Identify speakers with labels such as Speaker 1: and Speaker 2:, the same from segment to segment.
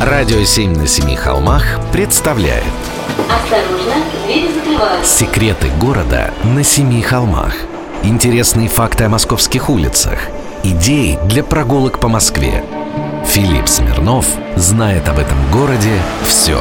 Speaker 1: Радио «Семь на семи холмах» представляет
Speaker 2: Осторожно, двери закрываются.
Speaker 1: Секреты города на семи холмах Интересные факты о московских улицах Идеи для прогулок по Москве Филипп Смирнов знает об этом городе все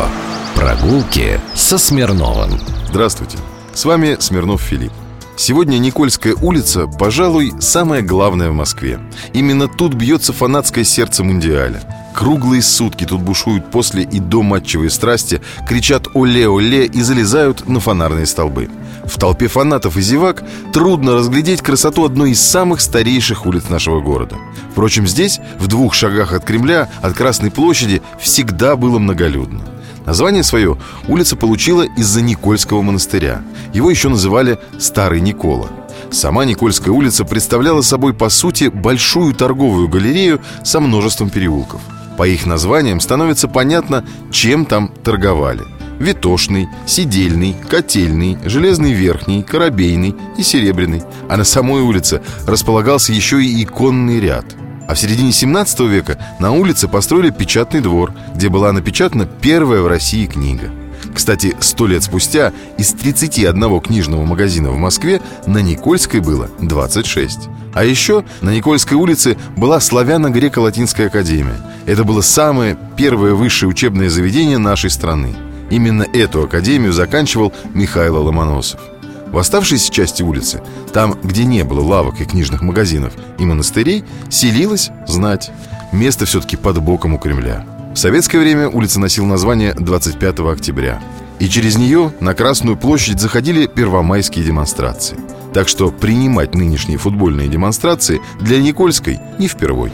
Speaker 1: Прогулки со Смирновым
Speaker 3: Здравствуйте, с вами Смирнов Филипп. Сегодня Никольская улица, пожалуй, самая главная в Москве. Именно тут бьется фанатское сердце Мундиаля. Круглые сутки тут бушуют после и до матчевой страсти, кричат «Оле-оле» и залезают на фонарные столбы. В толпе фанатов и зевак трудно разглядеть красоту одной из самых старейших улиц нашего города. Впрочем, здесь, в двух шагах от Кремля, от Красной площади, всегда было многолюдно. Название свое улица получила из-за Никольского монастыря. Его еще называли Старый Никола. Сама Никольская улица представляла собой, по сути, большую торговую галерею со множеством переулков. По их названиям становится понятно, чем там торговали. Витошный, Сидельный, Котельный, Железный Верхний, Коробейный и Серебряный. А на самой улице располагался еще и иконный ряд – а в середине 17 века на улице построили печатный двор, где была напечатана первая в России книга. Кстати, сто лет спустя из 31 книжного магазина в Москве на Никольской было 26. А еще на Никольской улице была Славяно-Греко-Латинская академия. Это было самое первое высшее учебное заведение нашей страны. Именно эту академию заканчивал Михаил Ломоносов. В оставшейся части улицы, там, где не было лавок и книжных магазинов и монастырей, селилась знать. Место все-таки под боком у Кремля. В советское время улица носила название 25 октября. И через нее на Красную площадь заходили первомайские демонстрации. Так что принимать нынешние футбольные демонстрации для Никольской не впервой.